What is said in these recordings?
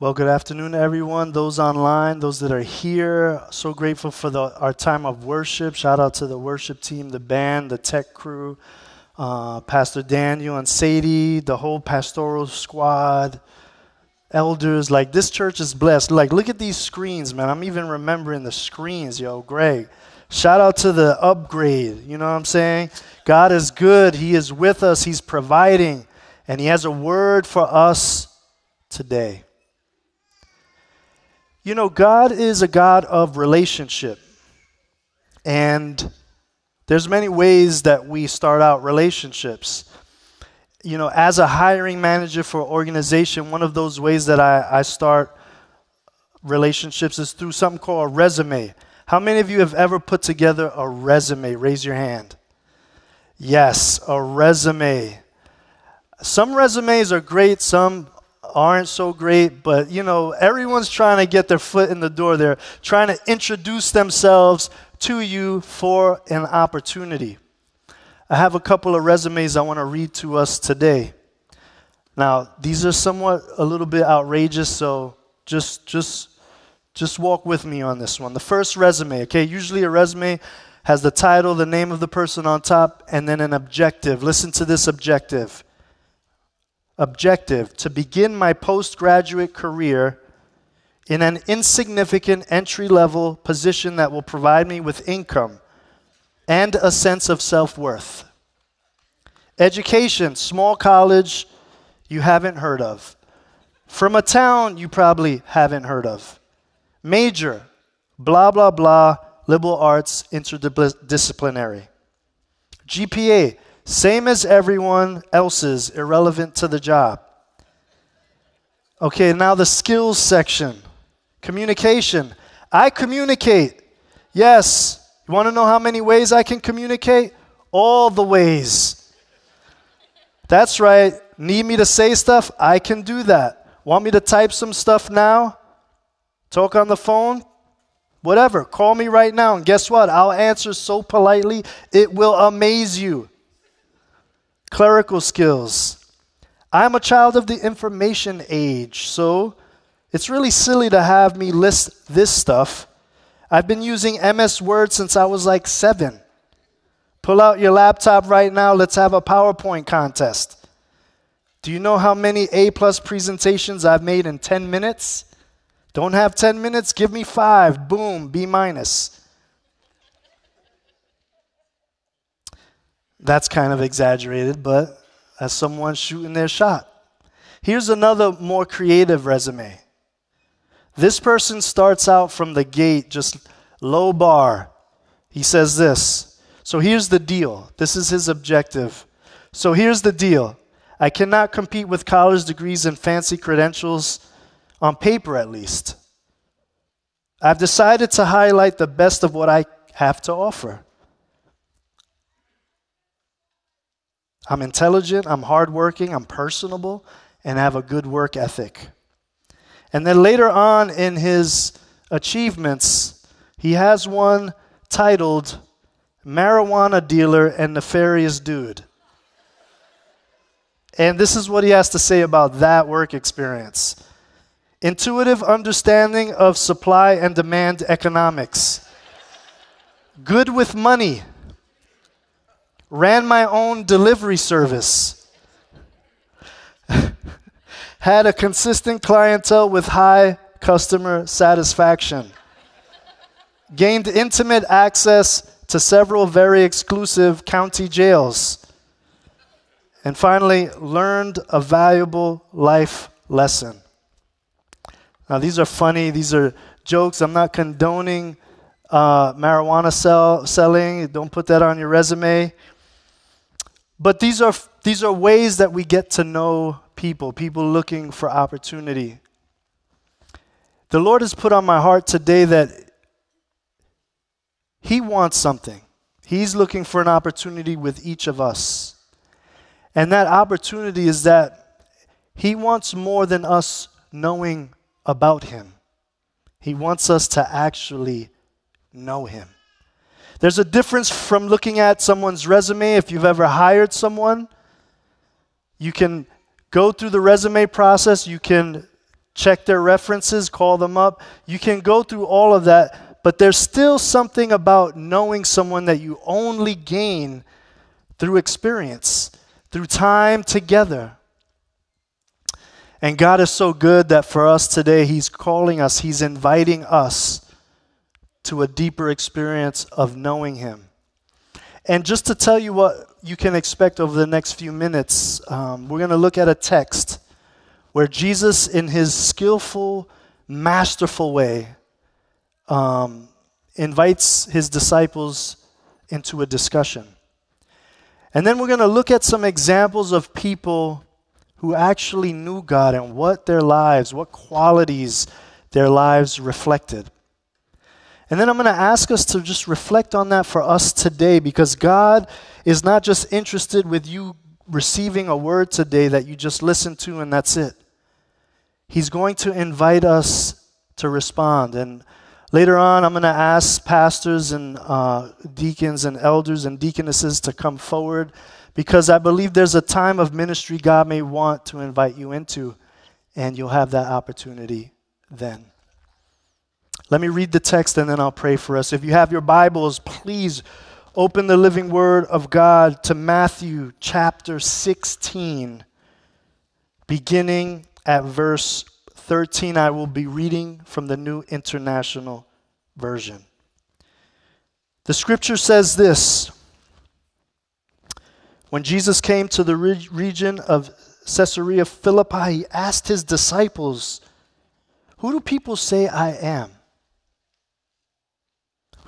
Well, good afternoon, everyone. Those online, those that are here. So grateful for the, our time of worship. Shout out to the worship team, the band, the tech crew, uh, Pastor Daniel and Sadie, the whole pastoral squad, elders. Like, this church is blessed. Like, look at these screens, man. I'm even remembering the screens, yo. Greg. Shout out to the upgrade. You know what I'm saying? God is good. He is with us. He's providing. And He has a word for us today. You know, God is a God of relationship. And there's many ways that we start out relationships. You know, as a hiring manager for an organization, one of those ways that I, I start relationships is through something called a resume. How many of you have ever put together a resume? Raise your hand. Yes, a resume. Some resumes are great, some aren't so great, but you know, everyone's trying to get their foot in the door. They're trying to introduce themselves to you for an opportunity. I have a couple of resumes I want to read to us today. Now, these are somewhat a little bit outrageous, so just just just walk with me on this one. The first resume, okay? Usually a resume has the title, the name of the person on top, and then an objective. Listen to this objective objective to begin my postgraduate career in an insignificant entry level position that will provide me with income and a sense of self worth. Education, small college you haven't heard of. From a town you probably haven't heard of. Major, blah, blah, blah, liberal arts, interdisciplinary. GPA, same as everyone else's, irrelevant to the job. Okay, now the skills section. Communication. I communicate. Yes. You want to know how many ways I can communicate? All the ways. That's right. Need me to say stuff? I can do that. Want me to type some stuff now? Talk on the phone? Whatever. Call me right now. And guess what? I'll answer so politely, it will amaze you clerical skills. I'm a child of the information age, so it's really silly to have me list this stuff. I've been using MS Word since I was like seven. Pull out your laptop right now, let's have a PowerPoint contest. Do you know how many A plus presentations I've made in 10 minutes? Don't have 10 minutes? Give me five. Boom, B minus. That's kind of exaggerated, but as someone shooting their shot. Here's another more creative resume. This person starts out from the gate just low bar. He says this. So here's the deal. This is his objective. So here's the deal. I cannot compete with college degrees and fancy credentials, on paper at least. I've decided to highlight the best of what I have to offer. I'm intelligent, I'm hardworking, I'm personable, and I have a good work ethic. And then later on in his achievements, he has one titled Marijuana Dealer and Nefarious Dude. And this is what he has to say about that work experience intuitive understanding of supply and demand economics, good with money ran my own delivery service, had a consistent clientele with high customer satisfaction, gained intimate access to several very exclusive county jails, and finally, learned a valuable life lesson. Now, these are funny, these are jokes. I'm not condoning uh, marijuana sell, selling. Don't put that on your resume. But these are, these are ways that we get to know people, people looking for opportunity. The Lord has put on my heart today that He wants something. He's looking for an opportunity with each of us. And that opportunity is that He wants more than us knowing about Him. He wants us to actually know Him. There's a difference from looking at someone's resume. If you've ever hired someone, you can go through the resume process, you can check their references, call them up. You can go through all of that, but there's still something about knowing someone that you only gain through experience, through time together. And God is so good that for us today, He's calling us, He's inviting us to a deeper experience of knowing Him. And just to tell you what you can expect over the next few minutes, um, we're going to look at a text where Jesus, in his skillful, masterful way, um, invites his disciples into a discussion. And then we're going to look at some examples of people who actually knew God and what their lives, what qualities their lives reflected. And then I'm going to ask us to just reflect on that for us today because God is not just interested with you receiving a word today that you just listen to and that's it. He's going to invite us to respond. And later on, I'm going to ask pastors and uh, deacons and elders and deaconesses to come forward because I believe there's a time of ministry God may want to invite you into, and you'll have that opportunity then. Let me read the text and then I'll pray for us. If you have your Bibles, please open the living word of God to Matthew chapter 16, beginning at verse 13. I will be reading from the New International Version. The scripture says this When Jesus came to the region of Caesarea Philippi, he asked his disciples, Who do people say I am?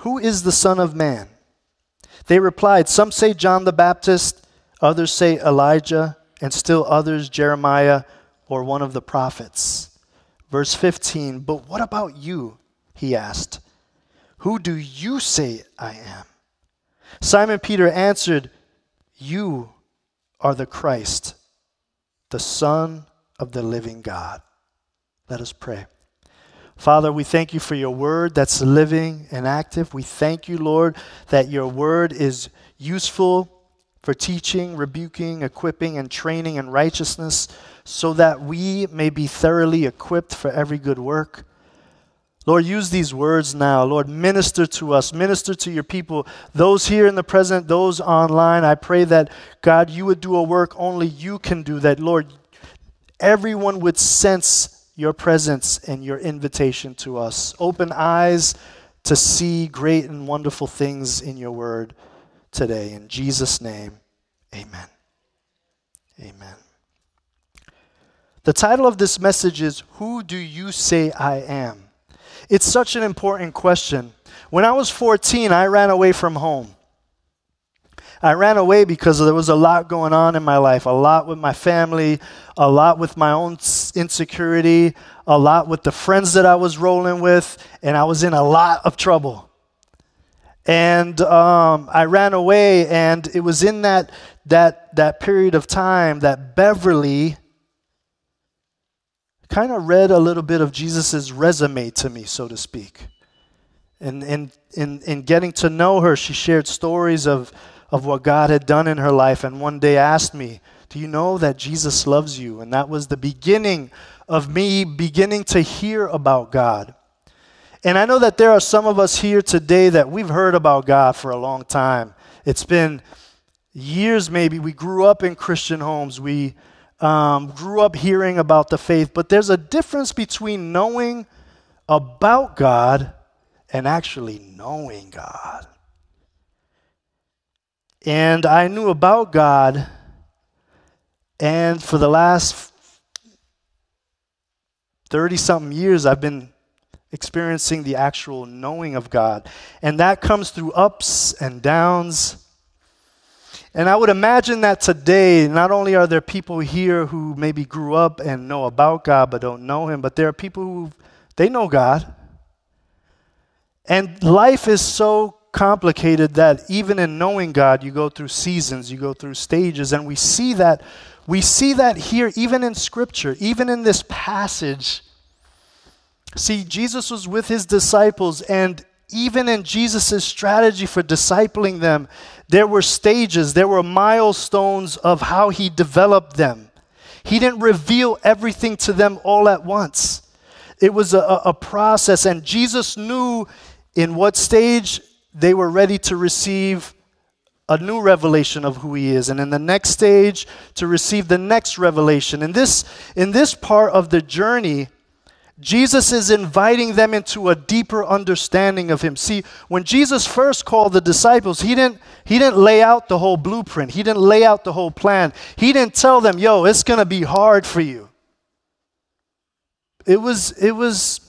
Who is the Son of Man? They replied, Some say John the Baptist, others say Elijah, and still others Jeremiah or one of the prophets. Verse 15, But what about you? He asked. Who do you say I am? Simon Peter answered, You are the Christ, the Son of the living God. Let us pray. Father, we thank you for your word that's living and active. We thank you, Lord, that your word is useful for teaching, rebuking, equipping, and training in righteousness, so that we may be thoroughly equipped for every good work. Lord, use these words now. Lord, minister to us, minister to your people, those here in the present, those online. I pray that, God, you would do a work only you can do, that, Lord, everyone would sense your presence and your invitation to us. Open eyes to see great and wonderful things in your word today. In Jesus' name, amen. Amen. The title of this message is Who Do You Say I Am? It's such an important question. When I was 14, I ran away from home. I ran away because there was a lot going on in my life, a lot with my family, a lot with my own insecurity, a lot with the friends that I was rolling with, and I was in a lot of trouble. And um, I ran away, and it was in that, that, that period of time that Beverly kind of read a little bit of Jesus' resume to me, so to speak. And in, in, in getting to know her, she shared stories of of what God had done in her life, and one day asked me, Do you know that Jesus loves you? And that was the beginning of me beginning to hear about God. And I know that there are some of us here today that we've heard about God for a long time. It's been years, maybe. We grew up in Christian homes. We um, grew up hearing about the faith. But there's a difference between knowing about God and actually knowing God. And I knew about God, and for the last 30 something years, I've been experiencing the actual knowing of God. And that comes through ups and downs. And I would imagine that today, not only are there people here who maybe grew up and know about God but don't know Him, but there are people who they know God. And life is so complicated that even in knowing God, you go through seasons, you go through stages, and we see that we see that here even in scripture, even in this passage. See, Jesus was with his disciples and even in Jesus' strategy for discipling them, there were stages, there were milestones of how he developed them. He didn't reveal everything to them all at once. it was a, a process, and Jesus knew in what stage they were ready to receive a new revelation of who he is and in the next stage to receive the next revelation in this in this part of the journey Jesus is inviting them into a deeper understanding of him. See, when Jesus first called the disciples, he didn't, he didn't lay out the whole blueprint. He didn't lay out the whole plan. He didn't tell them, yo, it's going to be hard for you. It was, it was,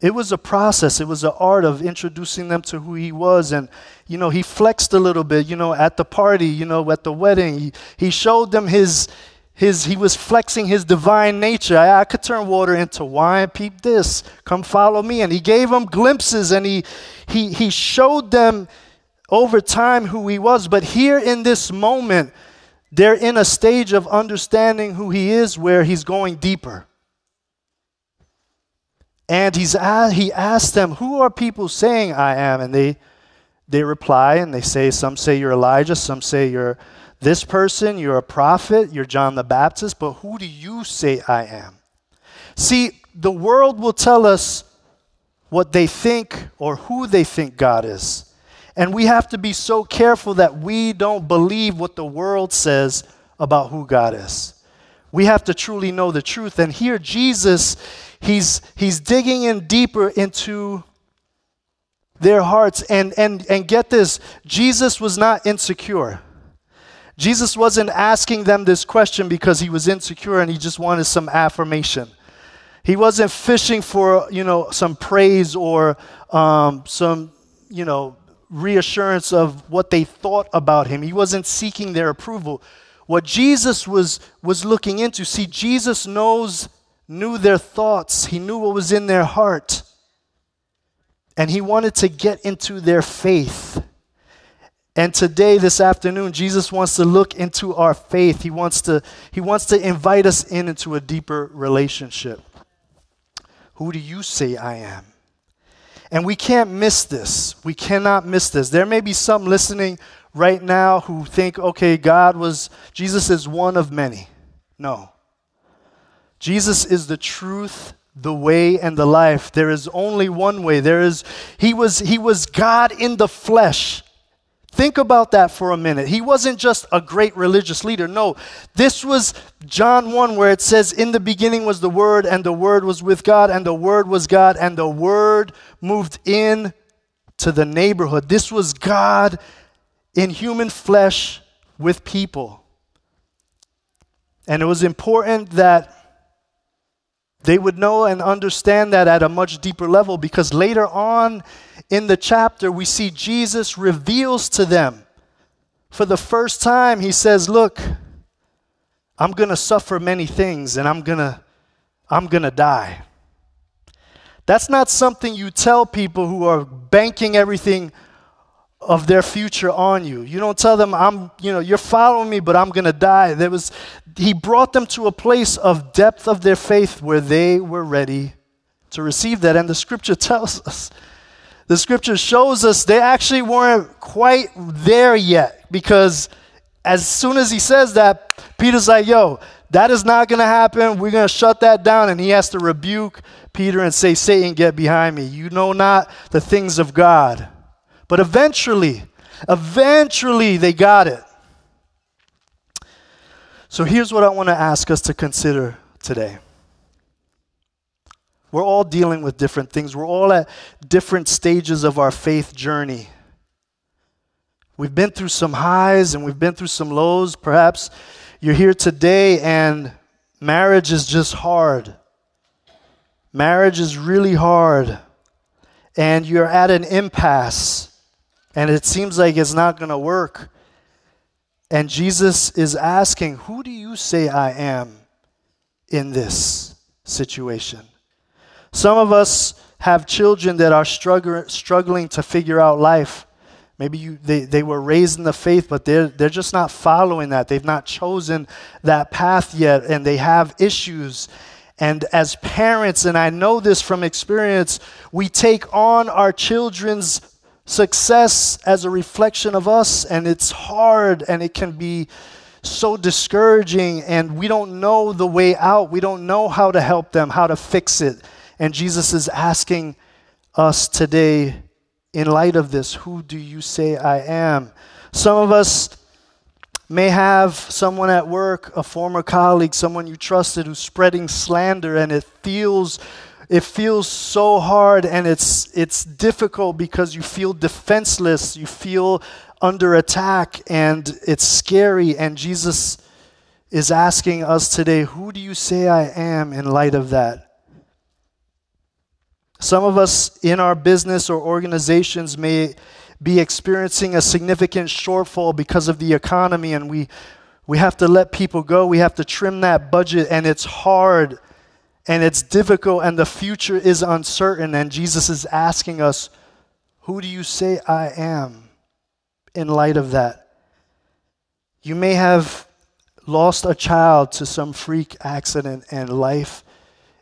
it was a process. It was an art of introducing them to who he was. And, you know, he flexed a little bit, you know, at the party, you know, at the wedding. He, he showed them his, his, he was flexing his divine nature. I, I, could turn water into wine. Peep this. Come follow me. And he gave them glimpses and he, he, he showed them over time who he was. But here in this moment, they're in a stage of understanding who he is where he's going deeper. And he's, he asked them, Who are people saying I am? And they, they reply and they say, Some say you're Elijah, some say you're this person, you're a prophet, you're John the Baptist, but who do you say I am? See, the world will tell us what they think or who they think God is. And we have to be so careful that we don't believe what the world says about who God is. We have to truly know the truth. And here, Jesus, he's, he's digging in deeper into their hearts. And, and, and get this Jesus was not insecure. Jesus wasn't asking them this question because he was insecure and he just wanted some affirmation. He wasn't fishing for, you know, some praise or um, some, you know, reassurance of what they thought about him. He wasn't seeking their approval. What Jesus was, was looking into, see, Jesus knows, knew their thoughts. He knew what was in their heart. And he wanted to get into their faith. And today, this afternoon, Jesus wants to look into our faith. He wants to, he wants to invite us in into a deeper relationship. Who do you say I am? And we can't miss this. We cannot miss this. There may be some listening right now who think, okay, God was, Jesus is one of many. No. Jesus is the truth, the way, and the life. There is only one way. There is, he was, he was God in the flesh. Think about that for a minute. He wasn't just a great religious leader. No, this was John 1, where it says, In the beginning was the Word, and the Word was with God, and the Word was God, and the Word moved in to the neighborhood. This was God in human flesh with people. And it was important that they would know and understand that at a much deeper level because later on in the chapter, we see Jesus reveals to them for the first time, he says, Look, I'm going to suffer many things and I'm going to I'm going to die. That's not something you tell people who are banking everything of their future on you. You don't tell them I'm, you know, you're following me but I'm going to die. There was he brought them to a place of depth of their faith where they were ready to receive that and the scripture tells us the scripture shows us they actually weren't quite there yet because as soon as he says that, Peter's like, yo, that is not going to happen. We're going to shut that down. And he has to rebuke Peter and say, Satan, get behind me. You know not the things of God. But eventually, eventually they got it. So here's what I want to ask us to consider today. We're all dealing with different things. We're all at different stages of our faith journey. We've been through some highs and we've been through some lows. Perhaps you're here today and marriage is just hard. Marriage is really hard. And you're at an impasse and it seems like it's not going to work. And Jesus is asking, Who do you say I am in this situation? Some of us have children that are struggling to figure out life. Maybe you, they, they were raised in the faith, but they're, they're just not following that. They've not chosen that path yet, and they have issues. And as parents, and I know this from experience, we take on our children's success as a reflection of us, and it's hard and it can be so discouraging, and we don't know the way out. We don't know how to help them, how to fix it. And Jesus is asking us today, in light of this, who do you say I am? Some of us may have someone at work, a former colleague, someone you trusted who's spreading slander and it feels it feels so hard and it's it's difficult because you feel defenseless, you feel under attack and it's scary and Jesus is asking us today, who do you say I am in light of that? Some of us in our business or organizations may be experiencing a significant shortfall because of the economy and we we have to let people go. We have to trim that budget and it's hard and it's difficult and the future is uncertain and Jesus is asking us, who do you say I am in light of that? You may have lost a child to some freak accident and life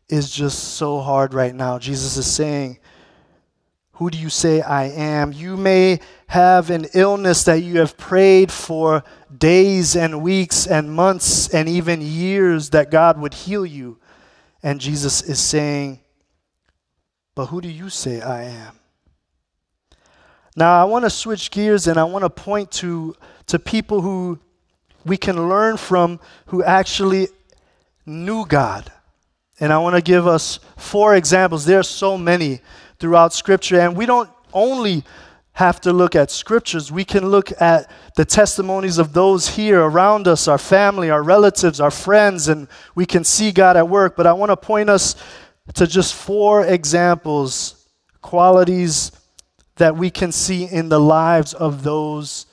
is just so hard right now. Jesus is saying, Who do you say I am? You may have an illness that you have prayed for days and weeks and months and even years that God would heal you. And Jesus is saying, But who do you say I am? Now, I want to switch gears and I want to point to, to people who we can learn from who actually knew God. And I want to give us four examples. There are so many throughout Scripture, and we don't only have to look at scriptures. We can look at the testimonies of those here around us, our family, our relatives, our friends, and we can see God at work. But I want to point us to just four examples, qualities that we can see in the lives of those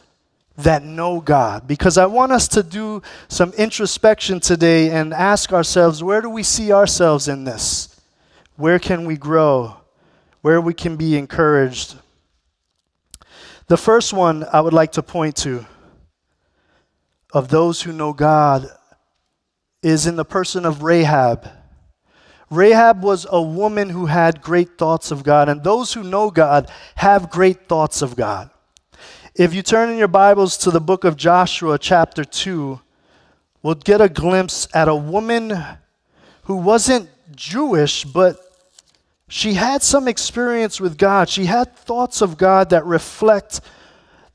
that know God. Because I want us to do some introspection today and ask ourselves where do we see ourselves in this? Where can we grow? Where we can be encouraged? The first one I would like to point to of those who know God is in the person of Rahab. Rahab was a woman who had great thoughts of God, and those who know God have great thoughts of God. If you turn in your Bibles to the book of Joshua, chapter 2, we'll get a glimpse at a woman who wasn't Jewish, but she had some experience with God. She had thoughts of God that reflect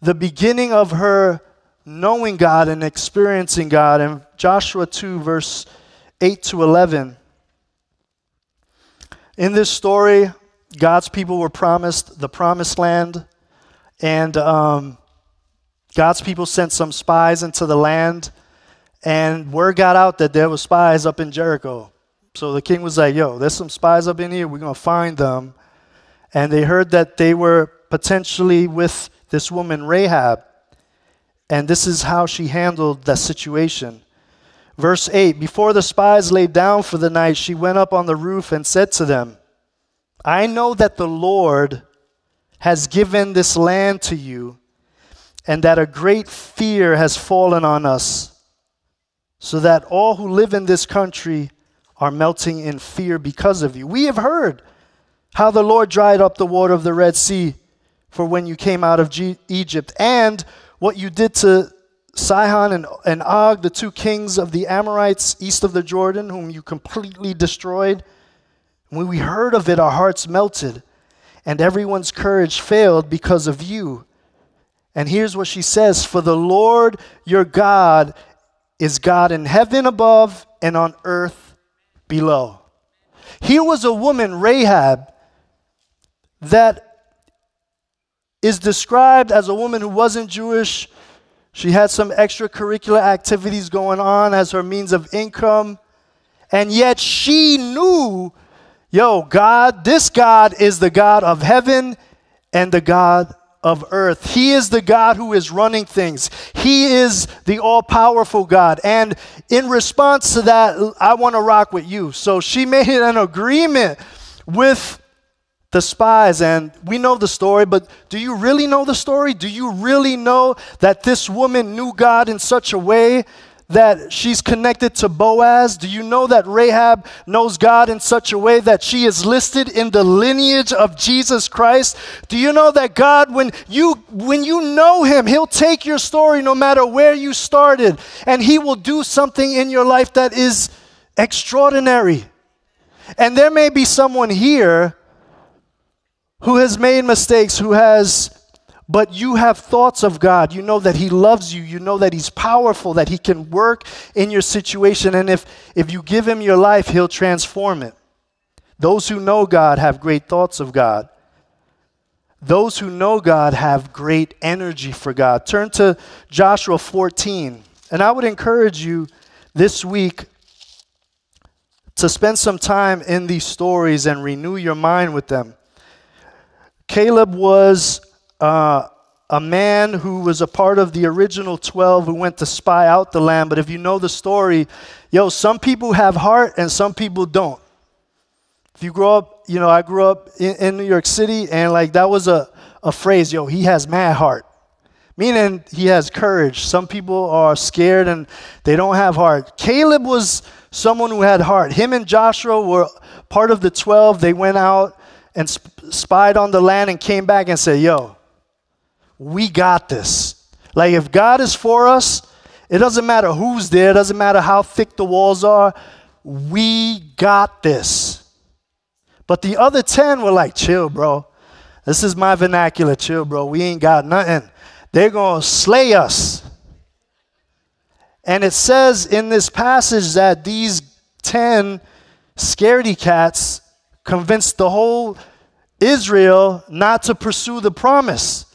the beginning of her knowing God and experiencing God. In Joshua 2, verse 8 to 11. In this story, God's people were promised the promised land and um, God's people sent some spies into the land, and word got out that there were spies up in Jericho. So the king was like, yo, there's some spies up in here. We're going to find them. And they heard that they were potentially with this woman, Rahab. And this is how she handled that situation. Verse 8 Before the spies lay down for the night, she went up on the roof and said to them, I know that the Lord has given this land to you, and that a great fear has fallen on us, so that all who live in this country are melting in fear because of you. We have heard how the Lord dried up the water of the Red Sea for when you came out of G- Egypt, and what you did to Sihon and, and Og, the two kings of the Amorites east of the Jordan, whom you completely destroyed. When we heard of it, our hearts melted and everyone's courage failed because of you. And here's what she says For the Lord your God is God in heaven above and on earth below. Here was a woman, Rahab, that is described as a woman who wasn't Jewish. She had some extracurricular activities going on as her means of income. And yet she knew Yo, God, this God is the God of heaven and the God of earth. He is the God who is running things. He is the all powerful God. And in response to that, I want to rock with you. So she made an agreement with the spies. And we know the story, but do you really know the story? Do you really know that this woman knew God in such a way that she's connected to Boaz? Do you know that Rahab knows God in such a way that she is listed in the lineage of Jesus Christ? Do you know that God when you when you know him, he'll take your story no matter where you started and he will do something in your life that is extraordinary. And there may be someone here who has made mistakes, who has, but you have thoughts of God. You know that He loves you. You know that He's powerful, that He can work in your situation. And if, if you give Him your life, He'll transform it. Those who know God have great thoughts of God. Those who know God have great energy for God. Turn to Joshua 14. And I would encourage you this week to spend some time in these stories and renew your mind with them. Caleb was uh, a man who was a part of the original 12 who went to spy out the land. But if you know the story, yo, some people have heart and some people don't. If you grow up, you know, I grew up in, in New York City and like that was a, a phrase, yo, he has mad heart. Meaning he has courage. Some people are scared and they don't have heart. Caleb was someone who had heart. Him and Joshua were part of the 12. They went out and sp- spied on the land and came back and said, Yo, we got this. Like, if God is for us, it doesn't matter who's there, it doesn't matter how thick the walls are, we got this. But the other 10 were like, Chill, bro. This is my vernacular. Chill, bro. We ain't got nothing. They're going to slay us. And it says in this passage that these 10 scaredy cats convinced the whole Israel not to pursue the promise.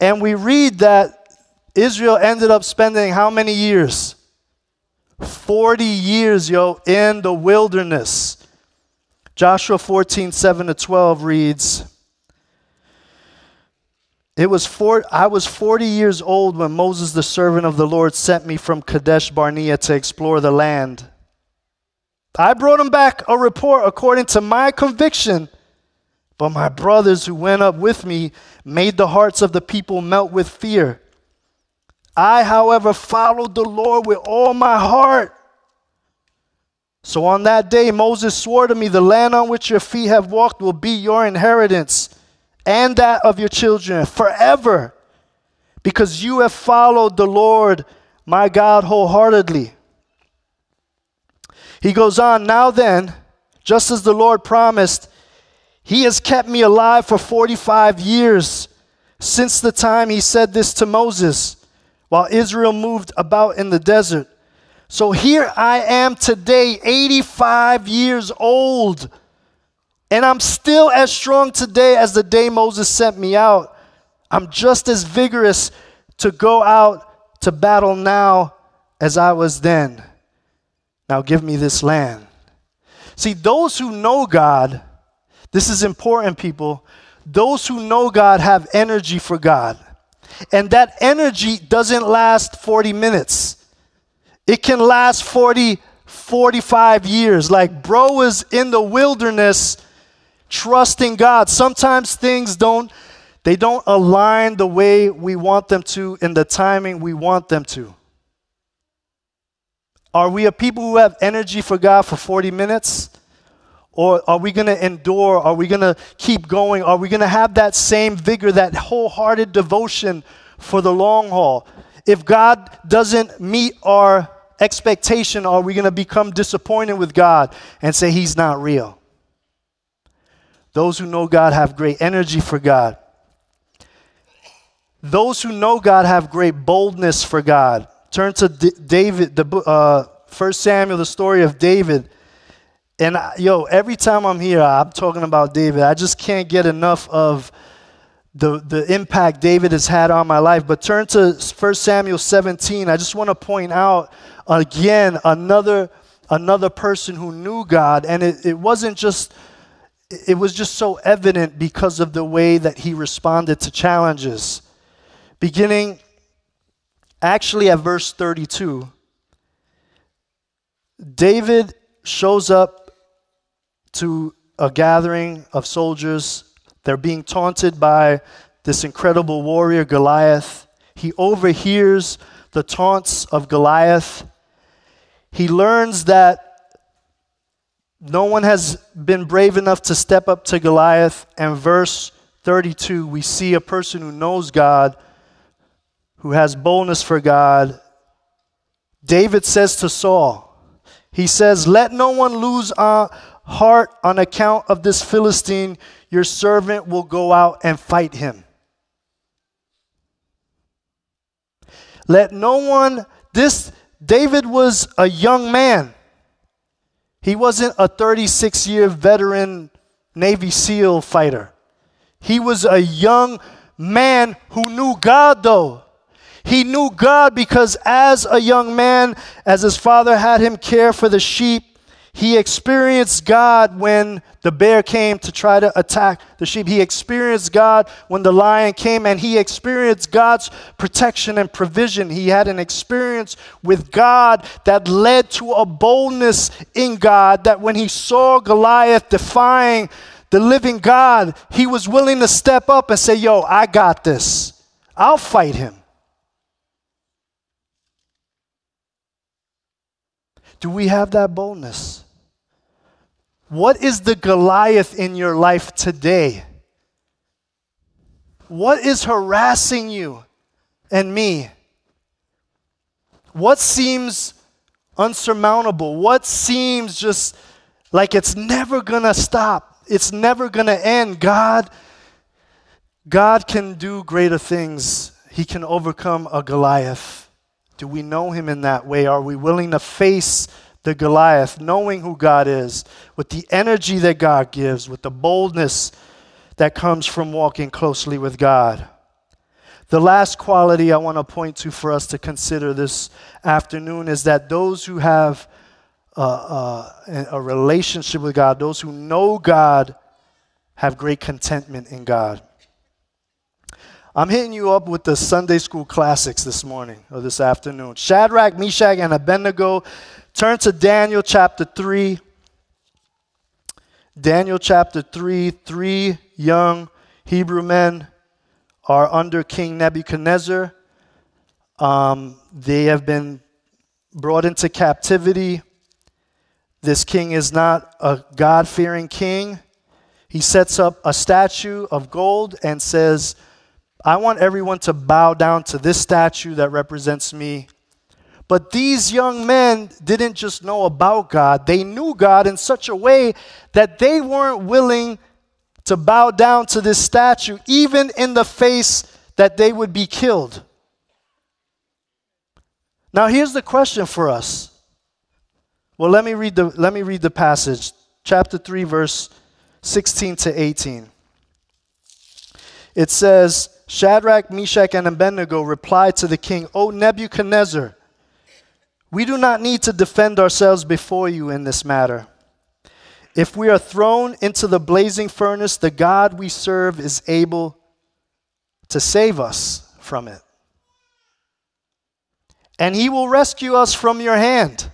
And we read that Israel ended up spending how many years? 40 years, yo, in the wilderness. Joshua 14, 7 to 12 reads, it was four, I was 40 years old when Moses, the servant of the Lord, sent me from Kadesh Barnea to explore the land. I brought him back a report according to my conviction, but my brothers who went up with me made the hearts of the people melt with fear. I, however, followed the Lord with all my heart. So on that day, Moses swore to me, The land on which your feet have walked will be your inheritance and that of your children forever, because you have followed the Lord my God wholeheartedly. He goes on, Now then, just as the Lord promised, He has kept me alive for 45 years since the time He said this to Moses while Israel moved about in the desert. So here I am today, 85 years old and I'm still as strong today as the day Moses sent me out. I'm just as vigorous to go out to battle now as I was then. Now give me this land. See, those who know God, this is important, people. Those who know God have energy for God. And that energy doesn't last 40 minutes, it can last 40, 45 years. Like, bro was in the wilderness trusting God. Sometimes things don't they don't align the way we want them to in the timing we want them to. Are we a people who have energy for God for 40 minutes? Or are we going to endure? Are we going to keep going? Are we going to have that same vigor, that wholehearted devotion for the long haul? If God doesn't meet our expectation, are we going to become disappointed with God and say He's not real? Those who know God have great energy for God. Those who know God have great boldness for God. Turn to D- David, the uh, First Samuel, the story of David. And I, yo, every time I'm here, I'm talking about David. I just can't get enough of the, the impact David has had on my life. But turn to 1 Samuel 17. I just want to point out again another, another person who knew God. And it, it wasn't just it was just so evident because of the way that he responded to challenges. Beginning actually at verse 32, David shows up to a gathering of soldiers. They're being taunted by this incredible warrior, Goliath. He overhears the taunts of Goliath. He learns that no one has been brave enough to step up to Goliath. And verse 32, we see a person who knows God, who has boldness for God. David says to Saul, He says, Let no one lose uh, heart on account of this Philistine. Your servant will go out and fight him. Let no one, this, David was a young man. He wasn't a 36 year veteran Navy SEAL fighter. He was a young man who knew God, though. He knew God because as a young man, as his father had him care for the sheep, he experienced God when the bear came to try to attack the sheep. He experienced God when the lion came, and he experienced God's protection and provision. He had an experience with God that led to a boldness in God that when he saw Goliath defying the living God, he was willing to step up and say, Yo, I got this. I'll fight him. Do we have that boldness? What is the Goliath in your life today? What is harassing you and me? What seems unsurmountable? What seems just like it's never going to stop? It's never going to end. God God can do greater things. He can overcome a Goliath. Do we know him in that way? Are we willing to face the Goliath, knowing who God is, with the energy that God gives, with the boldness that comes from walking closely with God. The last quality I want to point to for us to consider this afternoon is that those who have uh, uh, a relationship with God, those who know God, have great contentment in God. I'm hitting you up with the Sunday school classics this morning or this afternoon. Shadrach, Meshach, and Abednego Turn to Daniel chapter 3. Daniel chapter 3. Three young Hebrew men are under King Nebuchadnezzar. Um, they have been brought into captivity. This king is not a God fearing king. He sets up a statue of gold and says, I want everyone to bow down to this statue that represents me. But these young men didn't just know about God, they knew God in such a way that they weren't willing to bow down to this statue, even in the face that they would be killed. Now, here's the question for us. Well, let me read the, let me read the passage, chapter 3, verse 16 to 18. It says, Shadrach, Meshach, and Abednego replied to the king, O Nebuchadnezzar, we do not need to defend ourselves before you in this matter. If we are thrown into the blazing furnace, the God we serve is able to save us from it. And he will rescue us from your hand.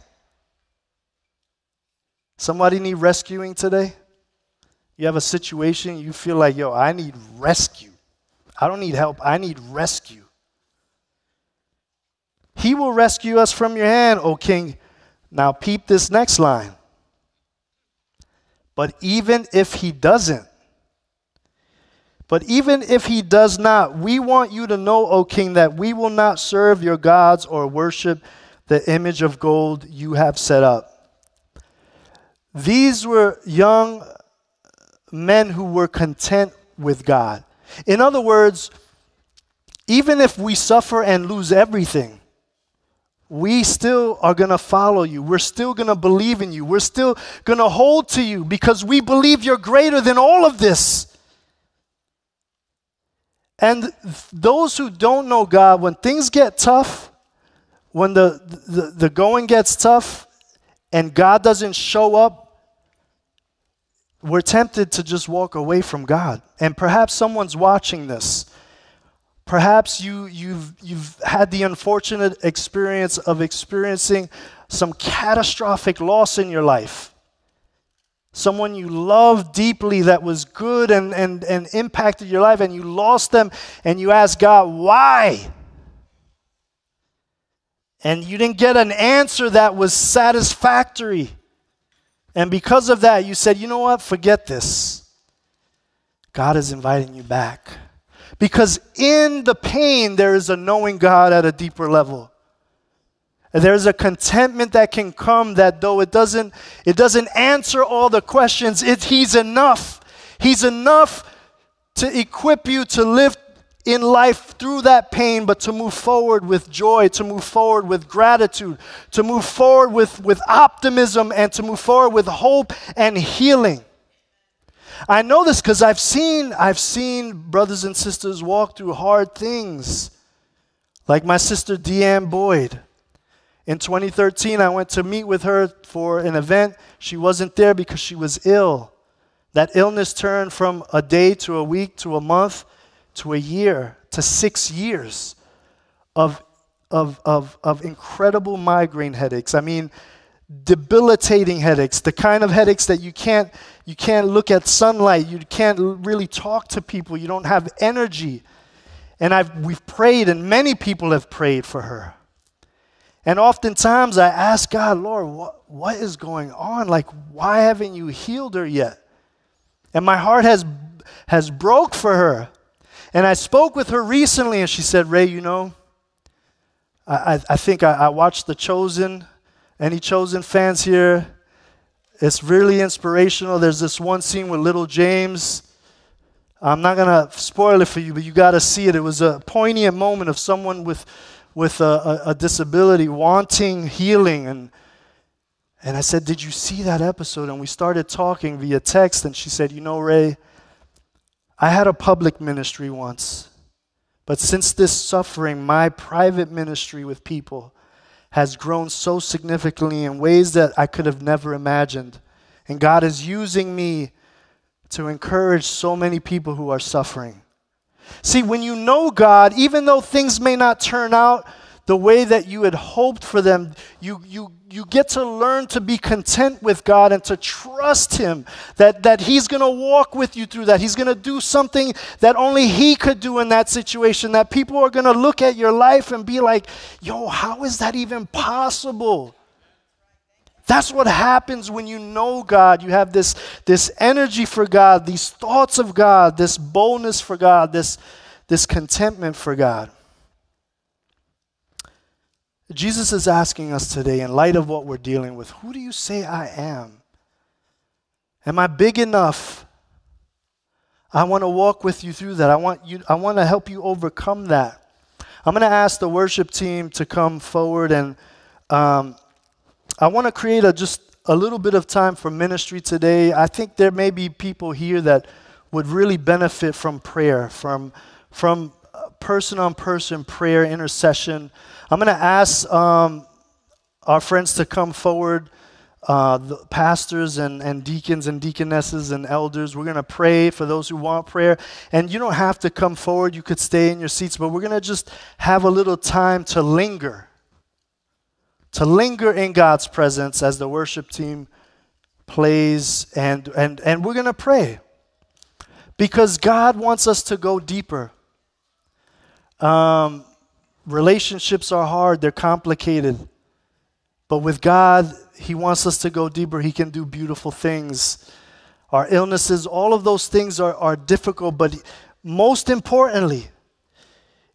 Somebody need rescuing today? You have a situation, you feel like, yo, I need rescue. I don't need help, I need rescue. He will rescue us from your hand, O king. Now, peep this next line. But even if he doesn't, but even if he does not, we want you to know, O king, that we will not serve your gods or worship the image of gold you have set up. These were young men who were content with God. In other words, even if we suffer and lose everything, we still are going to follow you. We're still going to believe in you. We're still going to hold to you because we believe you're greater than all of this. And those who don't know God, when things get tough, when the, the, the going gets tough and God doesn't show up, we're tempted to just walk away from God. And perhaps someone's watching this Perhaps you, you've, you've had the unfortunate experience of experiencing some catastrophic loss in your life. Someone you loved deeply that was good and, and, and impacted your life, and you lost them, and you ask God, why? And you didn't get an answer that was satisfactory. And because of that, you said, you know what? Forget this. God is inviting you back. Because in the pain, there is a knowing God at a deeper level. There's a contentment that can come that though it doesn't, it doesn't answer all the questions, it, He's enough. He's enough to equip you to live in life through that pain, but to move forward with joy, to move forward with gratitude, to move forward with, with optimism, and to move forward with hope and healing. I know this because I've seen, I've seen brothers and sisters walk through hard things, like my sister Deanne Boyd. In 2013, I went to meet with her for an event. She wasn't there because she was ill. That illness turned from a day to a week to a month to a year to six years of, of, of, of incredible migraine headaches. I mean, debilitating headaches, the kind of headaches that you can't, you can't look at sunlight, you can't really talk to people, you don't have energy. And I've, we've prayed, and many people have prayed for her. And oftentimes I ask God, Lord, what, what is going on? Like, why haven't you healed her yet? And my heart has, has broke for her. And I spoke with her recently, and she said, Ray, you know, I, I, think I, I watched The Chosen. Any Chosen fans here? It's really inspirational. There's this one scene with little James. I'm not going to spoil it for you, but you got to see it. It was a poignant moment of someone with, with a, a, a disability wanting healing. And, and I said, Did you see that episode? And we started talking via text, and she said, You know, Ray, I had a public ministry once, but since this suffering, my private ministry with people has grown so significantly in ways that I could have never imagined. And God is using me to encourage so many people who are suffering. See, when you know God, even though things may not turn out the way that you had hoped for them, you, you, you get to learn to be content with God and to trust Him that, that He's going to walk with you through that. He's going to do something that only He could do in that situation, that people are going to look at your life and be like, yo, how is that even possible? That's what happens when you know God. You have this, this energy for God, these thoughts of God, this boldness for God, this, this contentment for God. Jesus is asking us today, in light of what we're dealing with, who do you say I am? Am I big enough? I want to walk with you through that. I want, you, I want to help you overcome that. I'm going to ask the worship team to come forward, and um, I want to create a, just a little bit of time for ministry today. I think there may be people here that would really benefit from prayer, from, from person on person prayer, intercession. I'm going to ask um, our friends to come forward, uh, pastors and, and deacons and deaconesses and elders. We're going to pray for those who want prayer. And you don't have to come forward, you could stay in your seats, but we're going to just have a little time to linger. To linger in God's presence as the worship team plays, and, and, and we're going to pray. Because God wants us to go deeper. Um, relationships are hard, they're complicated. But with God, He wants us to go deeper. He can do beautiful things. Our illnesses, all of those things are, are difficult, but most importantly,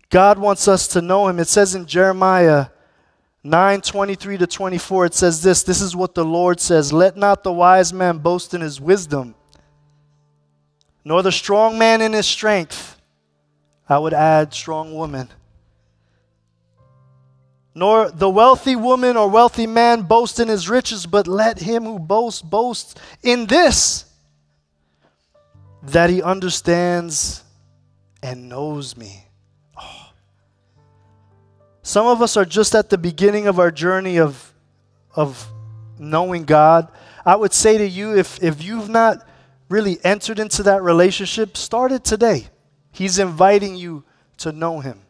God wants us to know Him. It says in Jeremiah 9 23 to 24, it says this This is what the Lord says Let not the wise man boast in his wisdom, nor the strong man in his strength. I would add strong woman nor the wealthy woman or wealthy man boast in his riches, but let him who boasts boast in this that he understands and knows me. Oh. Some of us are just at the beginning of our journey of, of knowing God. I would say to you, if, if you've not really entered into that relationship, start it today. He's inviting you to know Him.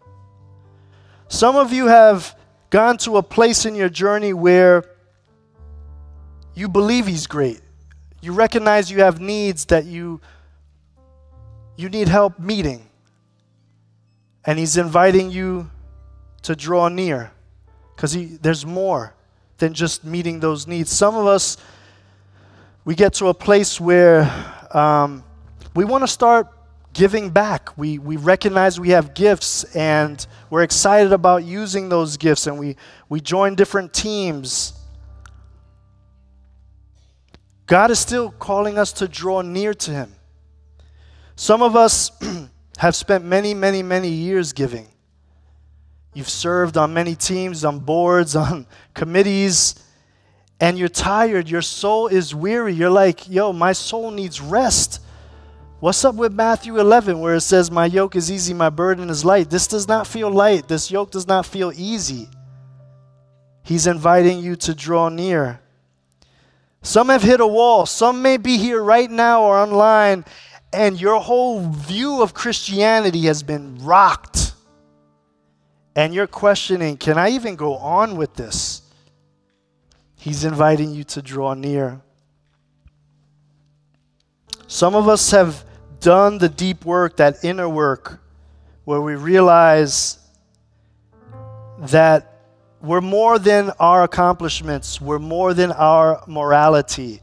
Some of you have gone to a place in your journey where you believe He's great. You recognize you have needs that you, you need help meeting. And He's inviting you to draw near because he there's more than just meeting those needs. Some of us, we get to a place where um, we want to start giving back. We, we recognize we have gifts and we're excited about using those gifts and we, we join different teams. God is still calling us to draw near to Him. Some of us have spent many, many, many years giving. You've served on many teams, on boards, on committees, and you're tired. Your soul is weary. You're like, yo, my soul needs rest. What's up with Matthew 11 where it says, My yoke is easy, my burden is light? This does not feel light. This yoke does not feel easy. He's inviting you to draw near. Some have hit a wall. Some may be here right now or online, and your whole view of Christianity has been rocked. And you're questioning, can I even go on with this? He's inviting you to draw near. Some of us have done the deep work, that inner work, where we realize that we're more than our accomplishments, we're more than our morality,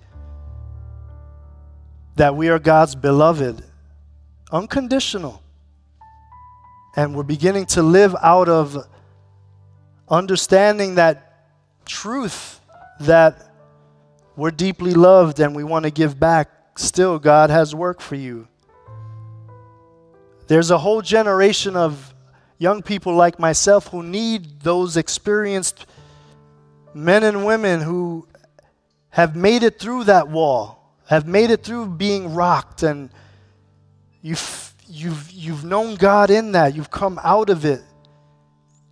that we are God's beloved, unconditional. And we're beginning to live out of understanding that truth that we're deeply loved and we want to give back. Still, God has work for you. There's a whole generation of young people like myself who need those experienced men and women who have made it through that wall, have made it through being rocked, and you've, you've, you've known God in that. You've come out of it.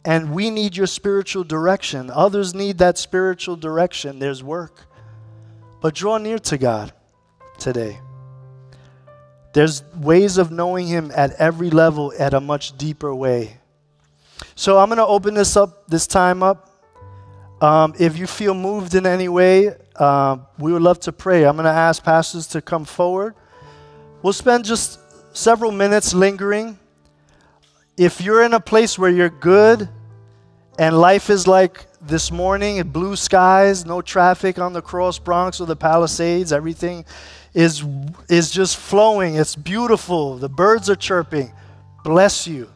And we need your spiritual direction. Others need that spiritual direction. There's work. But draw near to God today. There's ways of knowing Him at every level at a much deeper way. So I'm going to open this up, this time up. Um, if you feel moved in any way, uh, we would love to pray. I'm going to ask pastors to come forward. We'll spend just several minutes lingering. If you're in a place where you're good and life is like this morning, blue skies, no traffic on the Cross Bronx or the Palisades, everything is, is just flowing. It's beautiful. The birds are chirping. Bless you.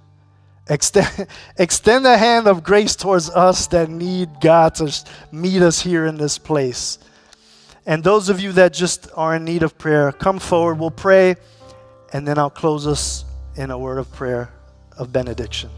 Extend, extend a hand of grace towards us that need God to meet us here in this place. And those of you that just are in need of prayer, come forward. We'll pray, and then I'll close us in a word of prayer of benediction.